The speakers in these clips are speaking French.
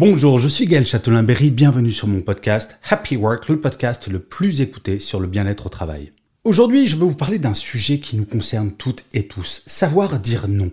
Bonjour, je suis Gaël Châtelain-Berry, bienvenue sur mon podcast Happy Work, le podcast le plus écouté sur le bien-être au travail. Aujourd'hui, je vais vous parler d'un sujet qui nous concerne toutes et tous, savoir dire non.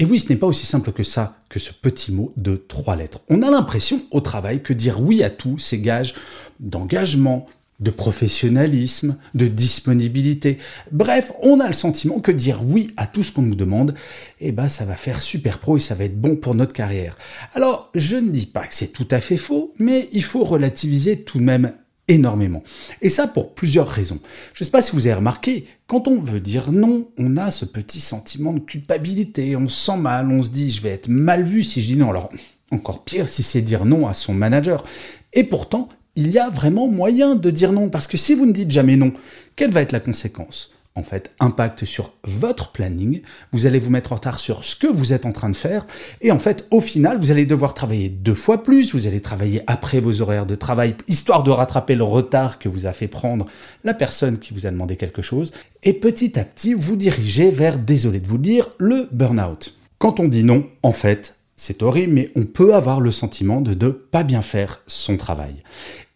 Et oui, ce n'est pas aussi simple que ça, que ce petit mot de trois lettres. On a l'impression au travail que dire oui à tout, c'est gage d'engagement, de professionnalisme, de disponibilité. Bref, on a le sentiment que dire oui à tout ce qu'on nous demande, eh ben, ça va faire super pro et ça va être bon pour notre carrière. Alors, je ne dis pas que c'est tout à fait faux, mais il faut relativiser tout de même énormément. Et ça pour plusieurs raisons. Je ne sais pas si vous avez remarqué, quand on veut dire non, on a ce petit sentiment de culpabilité, on se sent mal, on se dit je vais être mal vu si je dis non. Alors, encore pire si c'est dire non à son manager. Et pourtant, il y a vraiment moyen de dire non, parce que si vous ne dites jamais non, quelle va être la conséquence? En fait, impact sur votre planning, vous allez vous mettre en retard sur ce que vous êtes en train de faire, et en fait, au final, vous allez devoir travailler deux fois plus, vous allez travailler après vos horaires de travail, histoire de rattraper le retard que vous a fait prendre la personne qui vous a demandé quelque chose, et petit à petit, vous dirigez vers, désolé de vous le dire, le burn-out. Quand on dit non, en fait, c'est horrible, mais on peut avoir le sentiment de ne pas bien faire son travail.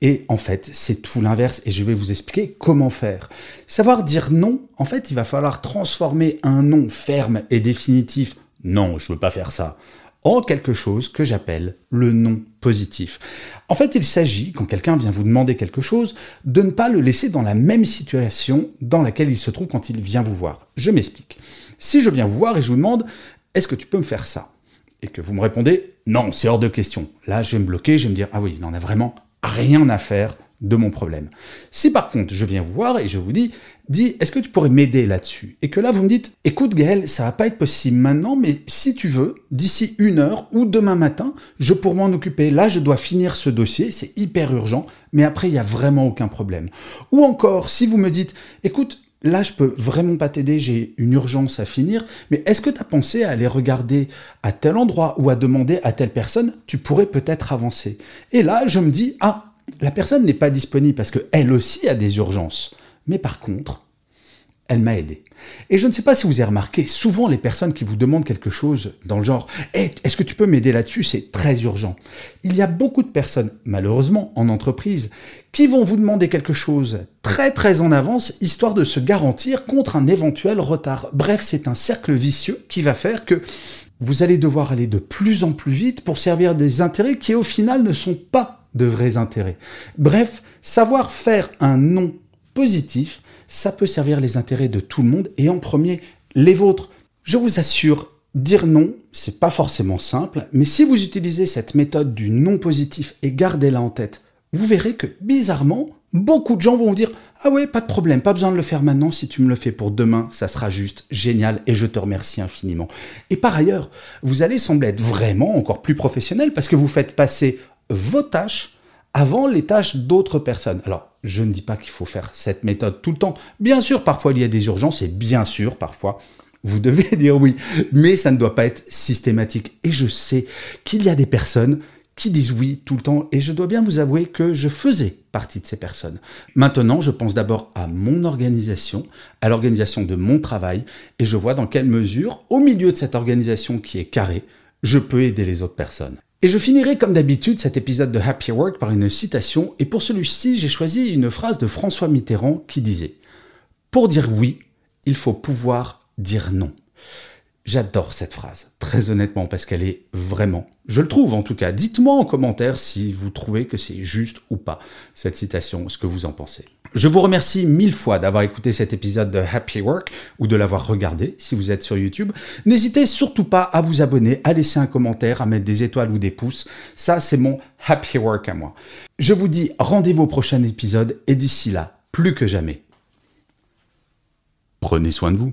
Et en fait, c'est tout l'inverse, et je vais vous expliquer comment faire. Savoir dire non, en fait, il va falloir transformer un non ferme et définitif, non, je veux pas faire ça, en quelque chose que j'appelle le non positif. En fait, il s'agit, quand quelqu'un vient vous demander quelque chose, de ne pas le laisser dans la même situation dans laquelle il se trouve quand il vient vous voir. Je m'explique. Si je viens vous voir et je vous demande, est-ce que tu peux me faire ça? Et que vous me répondez non, c'est hors de question. Là, je vais me bloquer, je vais me dire ah oui, il n'en a vraiment rien à faire de mon problème. Si par contre je viens vous voir et je vous dis, dis, est-ce que tu pourrais m'aider là-dessus? Et que là vous me dites, écoute Gaël, ça va pas être possible maintenant, mais si tu veux, d'ici une heure ou demain matin, je pourrais m'en occuper. Là, je dois finir ce dossier, c'est hyper urgent, mais après il y a vraiment aucun problème. Ou encore, si vous me dites, écoute, là, je peux vraiment pas t'aider, j'ai une urgence à finir, mais est-ce que tu as pensé à aller regarder à tel endroit ou à demander à telle personne, tu pourrais peut-être avancer? Et là, je me dis, ah, la personne n'est pas disponible parce qu'elle aussi a des urgences. Mais par contre, elle m'a aidé. Et je ne sais pas si vous avez remarqué, souvent les personnes qui vous demandent quelque chose dans le genre hey, est-ce que tu peux m'aider là-dessus? C'est très urgent. Il y a beaucoup de personnes, malheureusement en entreprise, qui vont vous demander quelque chose très très en avance, histoire de se garantir contre un éventuel retard. Bref, c'est un cercle vicieux qui va faire que vous allez devoir aller de plus en plus vite pour servir des intérêts qui au final ne sont pas de vrais intérêts. Bref, savoir faire un non positif, ça peut servir les intérêts de tout le monde et en premier les vôtres. Je vous assure, dire non, c'est pas forcément simple, mais si vous utilisez cette méthode du non positif et gardez-la en tête, vous verrez que bizarrement, beaucoup de gens vont vous dire Ah ouais, pas de problème, pas besoin de le faire maintenant, si tu me le fais pour demain, ça sera juste génial et je te remercie infiniment. Et par ailleurs, vous allez sembler être vraiment encore plus professionnel parce que vous faites passer vos tâches avant les tâches d'autres personnes. Alors, je ne dis pas qu'il faut faire cette méthode tout le temps. Bien sûr, parfois il y a des urgences et bien sûr, parfois, vous devez dire oui. Mais ça ne doit pas être systématique. Et je sais qu'il y a des personnes qui disent oui tout le temps et je dois bien vous avouer que je faisais partie de ces personnes. Maintenant, je pense d'abord à mon organisation, à l'organisation de mon travail et je vois dans quelle mesure, au milieu de cette organisation qui est carrée, je peux aider les autres personnes. Et je finirai comme d'habitude cet épisode de Happy Work par une citation, et pour celui-ci j'ai choisi une phrase de François Mitterrand qui disait ⁇ Pour dire oui, il faut pouvoir dire non ⁇ J'adore cette phrase, très honnêtement, parce qu'elle est vraiment, je le trouve en tout cas. Dites-moi en commentaire si vous trouvez que c'est juste ou pas, cette citation, ce que vous en pensez. Je vous remercie mille fois d'avoir écouté cet épisode de Happy Work ou de l'avoir regardé si vous êtes sur YouTube. N'hésitez surtout pas à vous abonner, à laisser un commentaire, à mettre des étoiles ou des pouces. Ça, c'est mon Happy Work à moi. Je vous dis rendez-vous au prochain épisode et d'ici là, plus que jamais. Prenez soin de vous.